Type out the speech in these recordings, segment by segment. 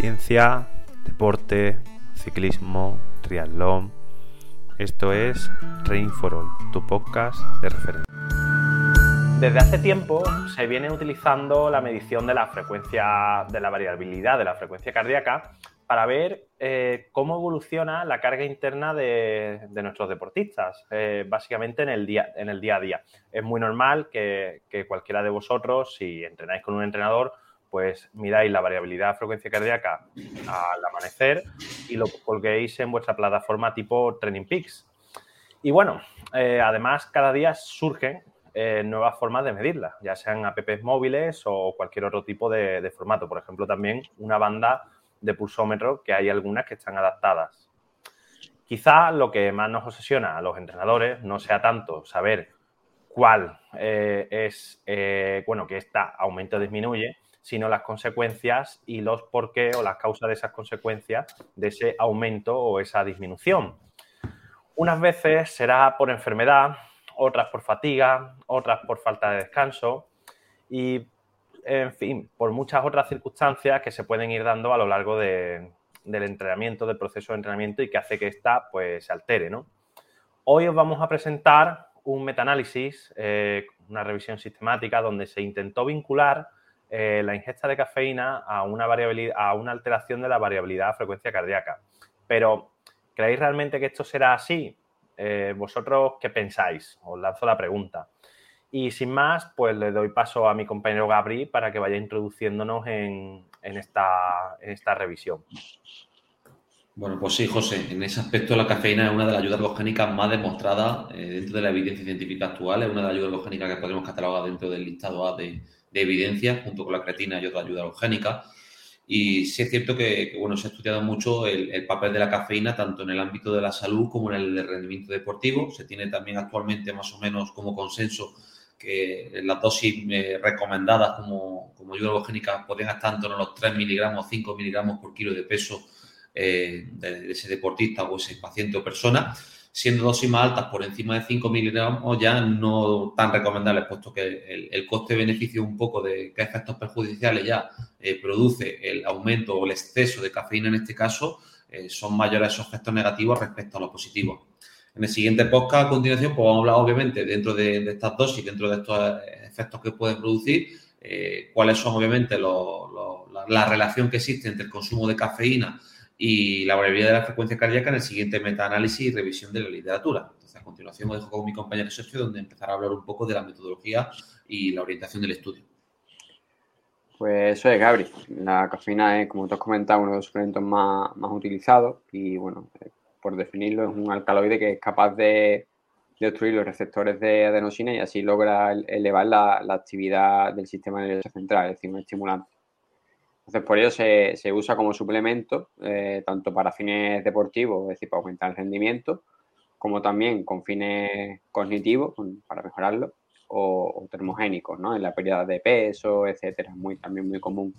ciencia, deporte, ciclismo, triatlón. Esto es Rain for All, tu podcast de referencia. Desde hace tiempo se viene utilizando la medición de la frecuencia, de la variabilidad de la frecuencia cardíaca para ver eh, cómo evoluciona la carga interna de, nuestros deportistas, eh, básicamente en el, día, en el día a día. Es muy normal que, que cualquiera de vosotros, si entrenáis con un entrenador, pues miráis la variabilidad frecuencia cardíaca al amanecer y lo colguéis en vuestra plataforma tipo Training Peaks. Y bueno, eh, además cada día surgen eh, nuevas formas de medirla, ya sean apps móviles o cualquier otro tipo de, formato. Por ejemplo, también una banda de pulsómetro que hay algunas que están adaptadas. Quizá lo que más nos obsesiona a los entrenadores no sea tanto saber cuál eh, es, bueno, que este aumento disminuye, sino las consecuencias y los por qué o las causas de esas consecuencias de ese aumento o esa disminución. Unas veces será por enfermedad, otras por fatiga, otras por falta de descanso y, en fin, por muchas otras circunstancias que se pueden ir dando a lo largo del entrenamiento, del proceso de entrenamiento y que hace que ésta pues, se altere. Hoy os vamos a presentar un metaanálisis, eh, una revisión sistemática donde se intentó vincular eh, la ingesta de cafeína a una, a una alteración de la variabilidad de frecuencia cardíaca. Pero, ¿creéis realmente que esto será así? Eh, ¿Vosotros qué pensáis? Os lanzo la pregunta. Y sin más, pues le doy paso a mi compañero Gabri para que vaya introduciéndonos en, esta, revisión. Bueno, pues sí, José, en ese aspecto la cafeína es una de las ayudas ergogénicas más demostradas eh, dentro de la evidencia científica actual, es una de las ayudas ergogénicas que podemos catalogar dentro del listado A de, de evidencia, junto con la creatina y otra ayuda halogénica. Y sí es cierto que, bueno, se ha estudiado mucho el, papel de la cafeína tanto en el ámbito de la salud como en el rendimiento deportivo. Se tiene también actualmente más o menos como consenso que las dosis eh, recomendadas como, como ayuda halogénica podrían estar tanto en los 3 miligramos, 5 miligramos por kilo de peso eh, de, ese deportista o ese paciente o persona siendo dosis más altas por encima de 5 miligramos ya no tan recomendables, puesto que el, coste-beneficio un poco de qué efectos perjudiciales ya eh, produce el aumento o el exceso de cafeína en este caso, eh, son mayores esos efectos negativos respecto a los positivos. En el siguiente podcast, a continuación, pues vamos a hablar obviamente dentro de, estas dosis, dentro de estos eh, efectos que pueden producir, cuáles son obviamente la relación que existe entre el consumo de cafeína y la variabilidad de la frecuencia cardíaca en el siguiente metaanálisis y revisión de la literatura. Entonces, a continuación me dejo con mi compañero Sergio, donde empezará a hablar un poco de la metodología y la orientación del estudio. Pues eso es, Gabri. La cafeína es, como tú has comentado, uno de los suplementos más, más utilizados y, bueno, eh, por definirlo, es un alcaloide que es capaz de, de obstruir los receptores de adenosina y así logra elevar la, la actividad del sistema nervioso central, es decir, un estimulante. Entonces, por ello se, usa como suplemento, eh, tanto para fines deportivos, es decir, para aumentar el rendimiento, como también con fines cognitivos, para mejorarlo, o, termogénicos, ¿no? En la pérdida de peso, etcétera, muy, también muy común.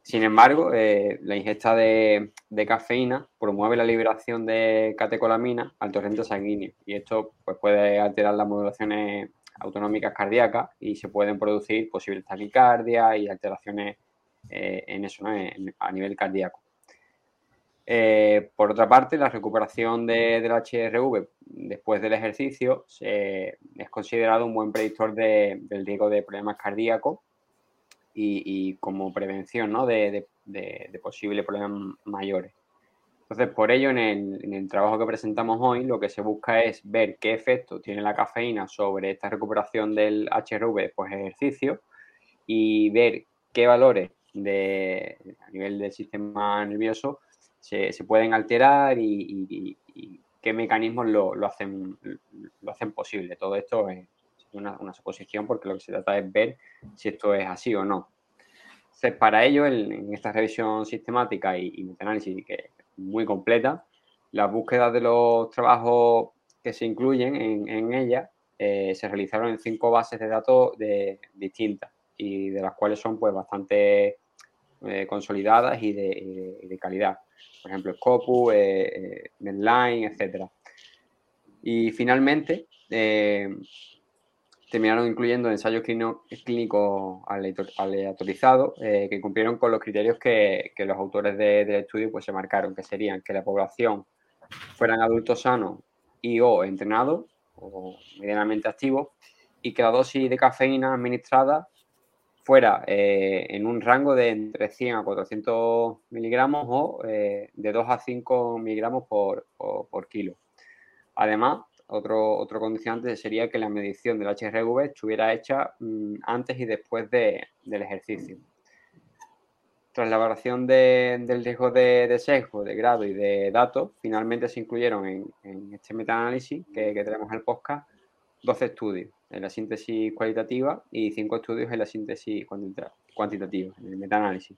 Sin embargo, eh, la ingesta de, cafeína promueve la liberación de catecolamina al torrente sanguíneo y esto pues, puede alterar las modulaciones autonómicas cardíacas y se pueden producir posibles taquicardias y alteraciones eh, en eso, a nivel cardíaco. Eh, por otra parte, la recuperación de, del HRV después del ejercicio es considerado un buen predictor del riesgo de problemas cardíacos y, como prevención de, posibles problemas mayores. Entonces, por ello, en el, en el, trabajo que presentamos hoy, lo que se busca es ver qué efecto tiene la cafeína sobre esta recuperación del HRV después del ejercicio y ver qué valores de, a nivel del sistema nervioso se, pueden alterar y, qué mecanismos lo, hacen, lo hacen posible. Todo esto es una, suposición porque lo que se trata es ver si esto es así o no. Entonces, para ello, en, esta revisión sistemática y, y análisis que muy completa, las búsquedas de los trabajos que se incluyen en, ella eh, se realizaron en cinco bases de datos de, distintas y de las cuales son pues bastante eh, consolidadas y de, calidad. Por ejemplo, Scopus, eh, eh, Medline, etc. Y finalmente, terminaron incluyendo ensayos clínicos aleatorizados eh, que cumplieron con los criterios que, los autores del estudio pues, se marcaron, que serían que la población fueran adultos sanos y o entrenados o medianamente activos y que la dosis de cafeína administrada fuera eh, en un rango de entre 100 a 400 miligramos o eh, de 2 a 5 miligramos por, kilo. Además, otro, otro condicionante sería que la medición del HRV estuviera hecha mm, antes y después del ejercicio. Tras la evaluación del riesgo de, sesgo, de grado y de datos, finalmente se incluyeron en, este metaanálisis que, que tenemos en el podcast 12 estudios en la síntesis cualitativa y 5 estudios en la síntesis cuantitativa, en el metaanálisis.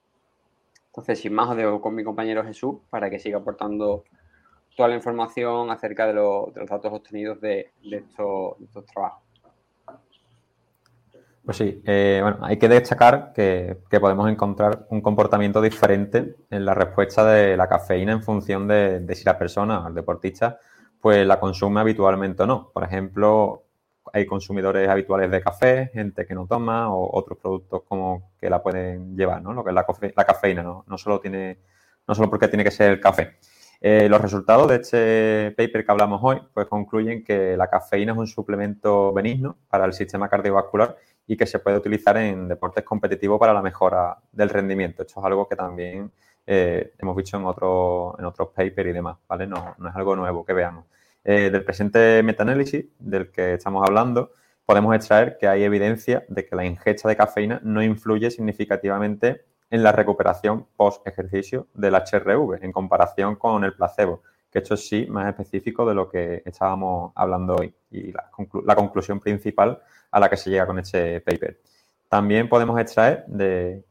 Entonces, sin más, os dejo con mi compañero Jesús para que siga aportando toda la información acerca de, los datos obtenidos de, estos trabajos. Pues sí, eh, bueno, hay que destacar que, podemos encontrar un comportamiento diferente en la respuesta de la cafeína en función de, si la persona, el deportista, pues la consume habitualmente o no. Por ejemplo, hay consumidores habituales de café, gente que no toma o otros productos como que la pueden llevar, ¿no? Lo que es la, cafeína, ¿no? No solo tiene, no solo porque tiene que ser el café. Eh, los resultados de este paper que hablamos hoy, pues concluyen que la cafeína es un suplemento benigno para el sistema cardiovascular y que se puede utilizar en deportes competitivos para la mejora del rendimiento. Esto es algo que también eh, hemos visto en, otro, en otros papers y demás, ¿vale? No, es algo nuevo que veamos. Eh, del presente metaanálisis del que estamos hablando, podemos extraer que hay evidencia de que la ingesta de cafeína no influye significativamente en la recuperación post-ejercicio del HRV en comparación con el placebo, que esto es sí más específico de lo que estábamos hablando hoy y la, la conclusión principal a la que se llega con este paper. También podemos extraer de,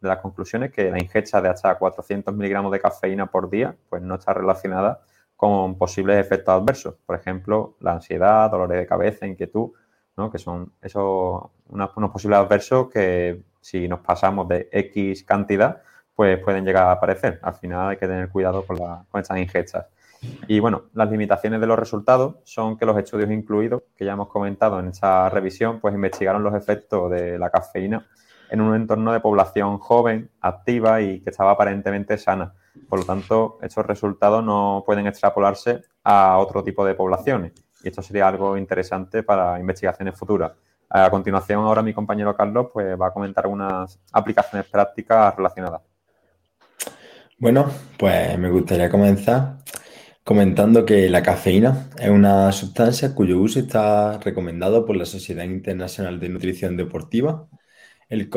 las conclusiones que la ingesta de hasta 400 miligramos de cafeína por día pues no está relacionada con posibles efectos adversos, por ejemplo, la ansiedad, dolores de cabeza, inquietud, ¿no? que son esos unos, posibles adversos que si nos pasamos de X cantidad, pues pueden llegar a aparecer. Al final hay que tener cuidado con, la, con estas ingestas. Y bueno, las limitaciones de los resultados son que los estudios incluidos, que ya hemos comentado en esta revisión, pues investigaron los efectos de la cafeína en un entorno de población joven, activa y que estaba aparentemente sana. Por lo tanto, estos resultados no pueden extrapolarse a otro tipo de poblaciones. Y esto sería algo interesante para investigaciones futuras. A continuación, ahora mi compañero Carlos pues, va a comentar unas aplicaciones prácticas relacionadas. Bueno, pues me gustaría comenzar comentando que la cafeína es una sustancia cuyo uso está recomendado por la Sociedad Internacional de Nutrición Deportiva, el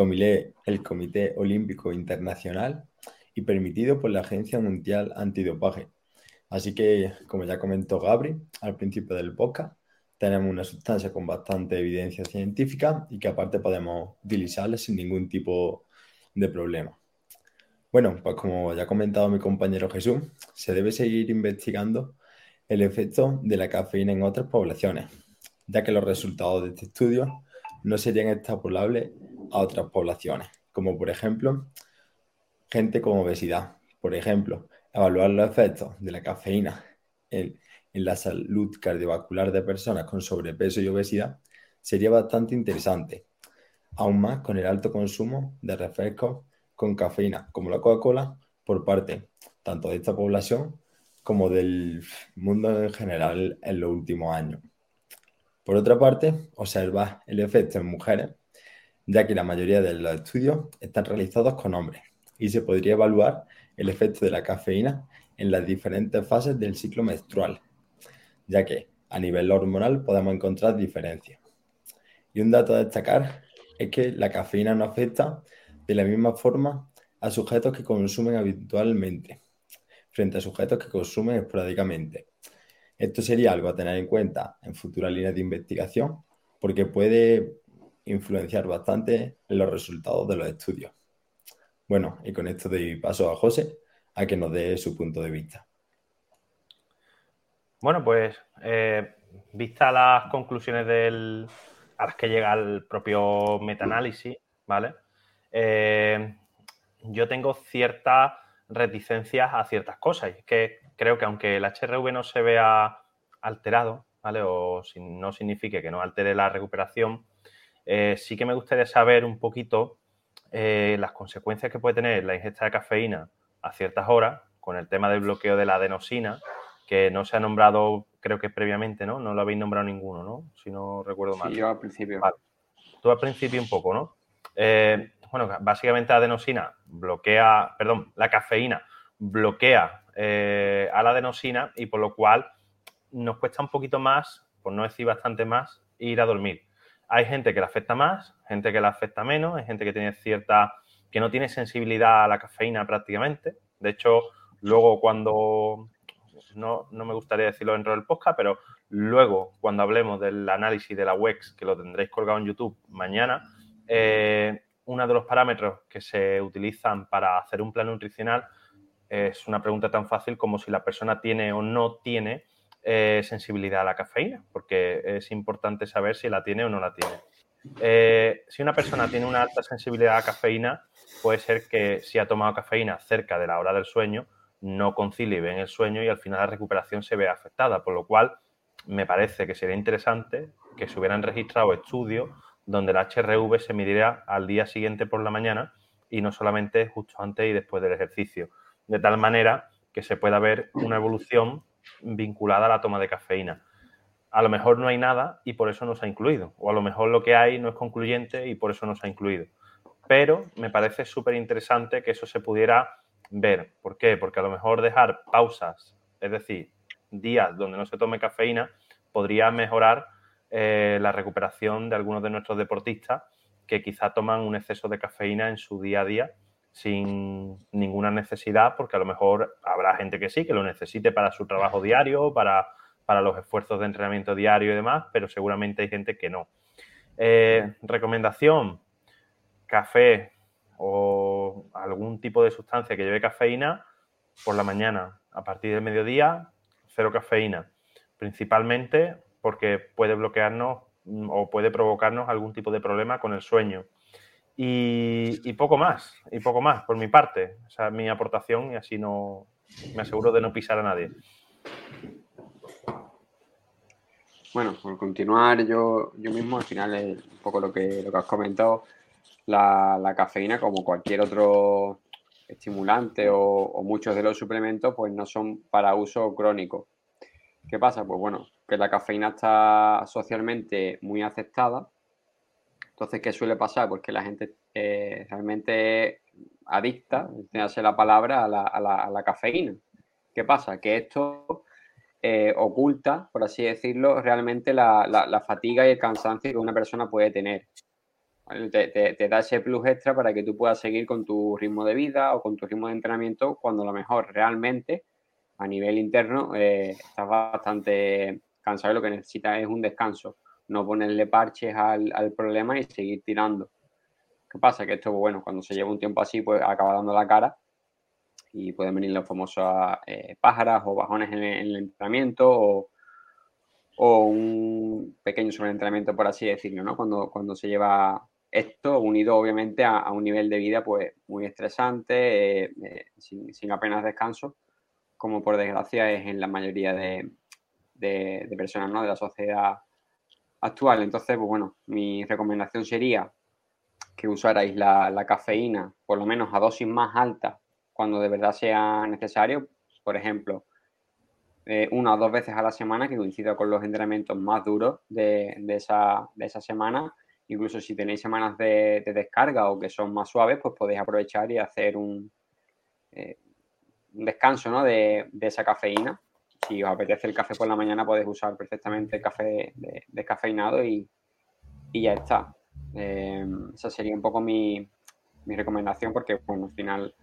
el Comité Olímpico Internacional y permitido por la Agencia Mundial Antidopaje. Así que, como ya comentó Gabri al principio del podcast, tenemos una sustancia con bastante evidencia científica y que aparte podemos utilizarla sin ningún tipo de problema. Bueno, pues como ya ha comentado mi compañero Jesús, se debe seguir investigando el efecto de la cafeína en otras poblaciones, ya que los resultados de este estudio no serían extrapolables a otras poblaciones, como por ejemplo gente con obesidad. Por ejemplo, evaluar los efectos de la cafeína en, la salud cardiovascular de personas con sobrepeso y obesidad sería bastante interesante, aún más con el alto consumo de refrescos con cafeína, como la Coca-Cola, por parte tanto de esta población como del mundo en general en los últimos años. Por otra parte, observar el efecto en mujeres, ya que la mayoría de los estudios están realizados con hombres y se podría evaluar el efecto de la cafeína en las diferentes fases del ciclo menstrual, ya que a nivel hormonal podemos encontrar diferencias. Y un dato a destacar es que la cafeína no afecta de la misma forma a sujetos que consumen habitualmente frente a sujetos que consumen esporádicamente. Esto sería algo a tener en cuenta en futuras líneas de investigación porque puede influenciar bastante los resultados de los estudios. Bueno, y con esto doy paso a José a que nos dé su punto de vista. Bueno, pues eh, vista las conclusiones del, a las que llega el propio metaanálisis, ¿vale? Eh, yo tengo ciertas reticencias a ciertas cosas. Y es que creo que aunque el HRV no se vea alterado ¿vale? O si no signifique que no altere la recuperación, eh, sí que me gustaría saber un poquito eh, las consecuencias que puede tener la ingesta de cafeína a ciertas horas con el tema del bloqueo de la adenosina, que no se ha nombrado, creo que previamente, ¿no? No lo habéis nombrado ninguno, ¿no? Si no recuerdo mal. Sí, yo al principio. Tú al principio un poco, ¿no? Eh, bueno, básicamente la adenosina bloquea, perdón, la cafeína bloquea eh, a la adenosina y por lo cual nos cuesta un poquito más, por no decir bastante más, ir a dormir. Hay gente que le afecta más, gente que le afecta menos, hay gente que tiene cierta, que no tiene sensibilidad a la cafeína prácticamente. De hecho, luego cuando, no, me gustaría decirlo dentro del podcast, pero luego cuando hablemos del análisis de la WEX, que lo tendréis colgado en YouTube mañana, eh, uno de los parámetros que se utilizan para hacer un plan nutricional es una pregunta tan fácil como si la persona tiene o no tiene eh, sensibilidad a la cafeína, porque es importante saber si la tiene o no la tiene. Eh, si una persona tiene una alta sensibilidad a la cafeína, puede ser que si ha tomado cafeína cerca de la hora del sueño, no concilie bien el sueño y al final la recuperación se ve afectada, por lo cual me parece que sería interesante que se hubieran registrado estudios donde el HRV se midiera al día siguiente por la mañana y no solamente justo antes y después del ejercicio, de tal manera que se pueda ver una evolución vinculada a la toma de cafeína. A lo mejor no hay nada y por eso no se ha incluido. O a lo mejor lo que hay no es concluyente y por eso no se ha incluido. Pero me parece súper interesante que eso se pudiera ver. ¿Por qué? Porque a lo mejor dejar pausas, es decir, días donde no se tome cafeína, podría mejorar eh, la recuperación de algunos de nuestros deportistas que quizá toman un exceso de cafeína en su día a día sin ninguna necesidad, porque a lo mejor habrá gente que sí, que lo necesite para su trabajo diario, para, los esfuerzos de entrenamiento diario y demás, pero seguramente hay gente que no. Eh, recomendación, café o algún tipo de sustancia que lleve cafeína por la mañana. A partir del mediodía, cero cafeína. Principalmente porque puede bloquearnos mm, o puede provocarnos algún tipo de problema con el sueño. Y, poco más, y poco más por mi parte. O sea, mi aportación y así no me aseguro de no pisar a nadie. Bueno, por continuar, yo, yo mismo al final es un poco lo que, lo que has comentado. La, cafeína, como cualquier otro estimulante o, o, muchos de los suplementos, pues no son para uso crónico. ¿Qué pasa? Pues bueno, que la cafeína está socialmente muy aceptada entonces, ¿qué suele pasar? Pues que la gente eh, realmente adicta, hace la palabra, a la, cafeína. ¿Qué pasa? Que esto eh, oculta, por así decirlo, realmente la, fatiga y el cansancio que una persona puede tener. Te, da ese plus extra para que tú puedas seguir con tu ritmo de vida o con tu ritmo de entrenamiento cuando a lo mejor realmente a nivel interno eh, estás bastante cansado y lo que necesitas es un descanso no ponerle parches al, problema y seguir tirando. ¿Qué pasa? Que esto, bueno, cuando se lleva un tiempo así, pues acaba dando la cara y pueden venir los famosos eh, pájaras o bajones en el, entrenamiento o, un pequeño sobreentrenamiento, por así decirlo, ¿no? Cuando, cuando se lleva esto unido obviamente a, un nivel de vida pues muy estresante, eh, eh, sin, apenas descanso, como por desgracia es en la mayoría de, de, de personas ¿no? de la sociedad actual. Entonces, pues bueno, mi recomendación sería que usarais la, cafeína por lo menos a dosis más altas cuando de verdad sea necesario. Por ejemplo, eh, una o dos veces a la semana que coincida con los entrenamientos más duros de, esa, semana. Incluso si tenéis semanas de, descarga o que son más suaves, pues podéis aprovechar y hacer un, eh, un descanso ¿no? de, de esa cafeína si os apetece el café por la mañana, podéis usar perfectamente café descafeinado y, y ya está. Eh, esa sería un poco mi, recomendación porque, bueno, al final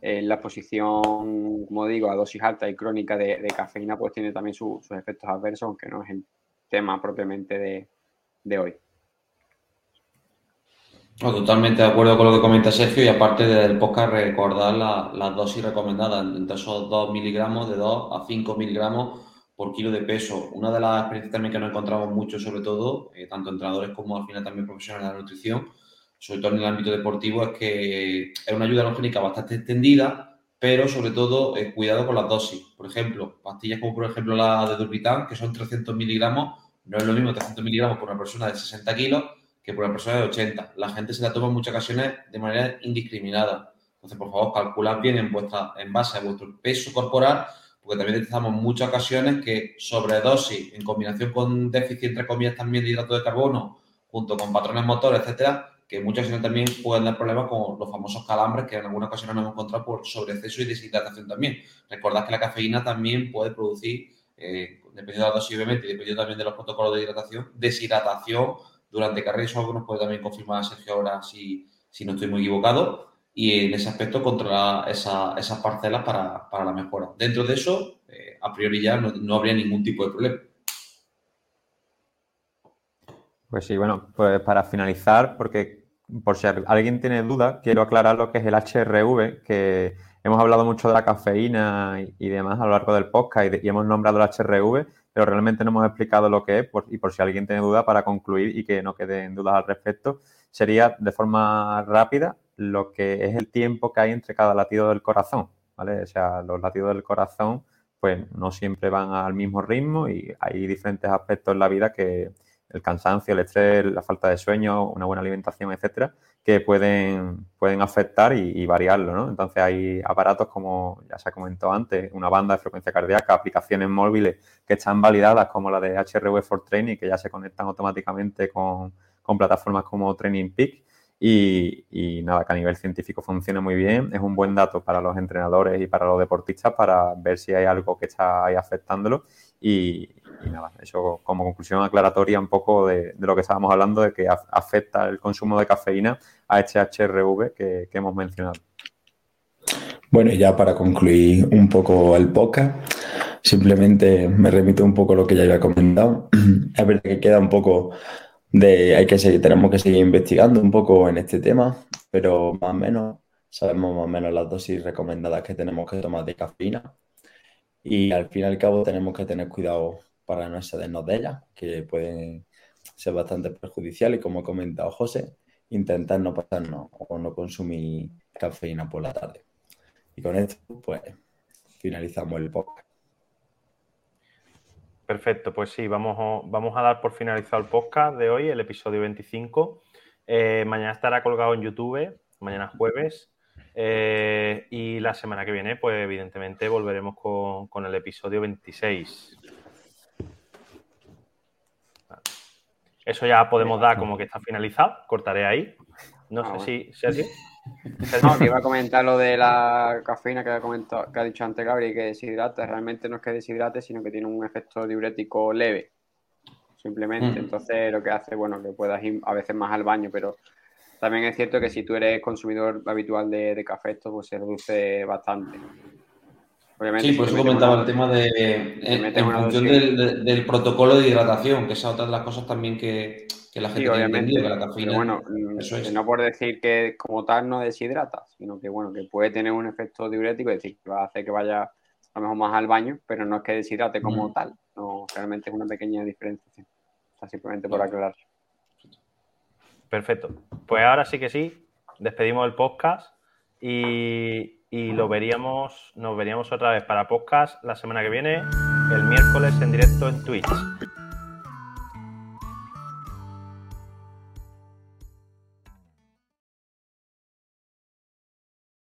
eh, la exposición, como digo, a dosis alta y crónica de, cafeína, pues tiene también sus efectos adversos, aunque no es el tema propiamente de hoy totalmente de acuerdo con lo que comenta Sergio y aparte del podcast recordar las dosis recomendadas entre esos 2 miligramos de 2 a 5 miligramos por kilo de peso. Una de las experiencias también que nos encontramos mucho, sobre todo, eh, tanto entrenadores como al final también profesionales de la nutrición, sobre todo en el ámbito deportivo, es que es una ayuda genómica bastante extendida, pero sobre todo eh, cuidado con las dosis. Por ejemplo, pastillas como por ejemplo la de Durvitan, que son 300 miligramos, no es lo mismo 300 miligramos por una persona de 60 kilos que por una persona de 80. La gente se la toma en muchas ocasiones de manera indiscriminada. Entonces, por favor, calculad bien en, vuestra, en base a vuestro peso corporal, porque también detectamos muchas ocasiones que sobredosis en combinación con déficit, entre comillas, también de hidrato de carbono, junto con patrones motores, etcétera, que muchas ocasiones también pueden dar problemas con los famosos calambres que en algunas ocasiones nos hemos encontrado por sobreexceso y deshidratación también. Recordad que la cafeína también puede producir, eh, dependiendo de la dosis obviamente y dependiendo también de los protocolos de hidratación, deshidratación durante carrera. Eso es algo nos puede también confirmar Sergio ahora si, si no estoy muy equivocado y en ese aspecto controlar esas parcelas para, la mejora. Dentro de eso, eh, a priori ya no, habría ningún tipo de problema. Pues sí, bueno, pues para finalizar, porque por si alguien tiene duda, quiero aclarar lo que es el HRV, que hemos hablado mucho de la cafeína y, demás a lo largo del podcast y, hemos nombrado el HRV, pero realmente no hemos explicado lo que es y por si alguien tiene duda para concluir y que no queden dudas al respecto, sería de forma rápida lo que es el tiempo que hay entre cada latido del corazón, ¿vale? O sea, los latidos del corazón pues no siempre van al mismo ritmo y hay diferentes aspectos en la vida que el cansancio, el estrés, la falta de sueño, una buena alimentación, etcétera, que pueden, pueden afectar y, variarlo, ¿no? Entonces hay aparatos como ya se ha comentado antes, una banda de frecuencia cardíaca, aplicaciones móviles que están validadas como la de HRV for Training, que ya se conectan automáticamente con, con plataformas como Training Peak y, nada, que a nivel científico funciona muy bien. Es un buen dato para los entrenadores y para los deportistas para ver si hay algo que está ahí afectándolo. Y, nada, eso como conclusión aclaratoria un poco de, lo que estábamos hablando, de que afecta el consumo de cafeína a este HRV que, que hemos mencionado. Bueno, y ya para concluir un poco el podcast, simplemente me remito un poco a lo que ya había comentado. Es verdad que queda un poco de hay que seguir, tenemos que seguir investigando un poco en este tema, pero más o menos sabemos más o menos las dosis recomendadas que tenemos que tomar de cafeína y al fin y al cabo tenemos que tener cuidado para no excedernos de ellas, que pueden ser bastante perjudiciales como ha comentado José, intentar no pasarnos o no consumir cafeína por la tarde. Y con esto, pues, finalizamos el podcast. Perfecto, pues sí, vamos, vamos a dar por finalizado el podcast de hoy, el episodio 25. Eh, mañana estará colgado en YouTube, mañana jueves. Eh, y la semana que viene, pues evidentemente volveremos con, el episodio 26. Eso ya podemos dar como que está finalizado. Cortaré ahí. No ah, sé si, si no, que iba a comentar lo de la cafeína que ha, comentado, que ha dicho antes Gabriel, que deshidrata. Realmente no es que deshidrate, sino que tiene un efecto diurético leve. Simplemente. Mm. Entonces, lo que hace, bueno, que puedas ir a veces más al baño, pero también es cierto que si tú eres consumidor habitual de, café, esto pues se reduce bastante. Obviamente, sí, por eso comentaba el tema de. En, función del, protocolo de hidratación, que es otra de las cosas también que, que la gente sí, que la cafeína. bueno, mm, no por decir que como tal no deshidrata, sino que bueno, que puede tener un efecto diurético, es decir, que va a hacer que vaya a lo mejor más al baño, pero no es que deshidrate como tal. No, realmente es una pequeña diferencia. O simplemente por aclarar. Perfecto. Pues ahora sí que sí, despedimos el podcast y, y lo veríamos, nos veríamos otra vez para podcast la semana que viene, el miércoles en directo en Twitch.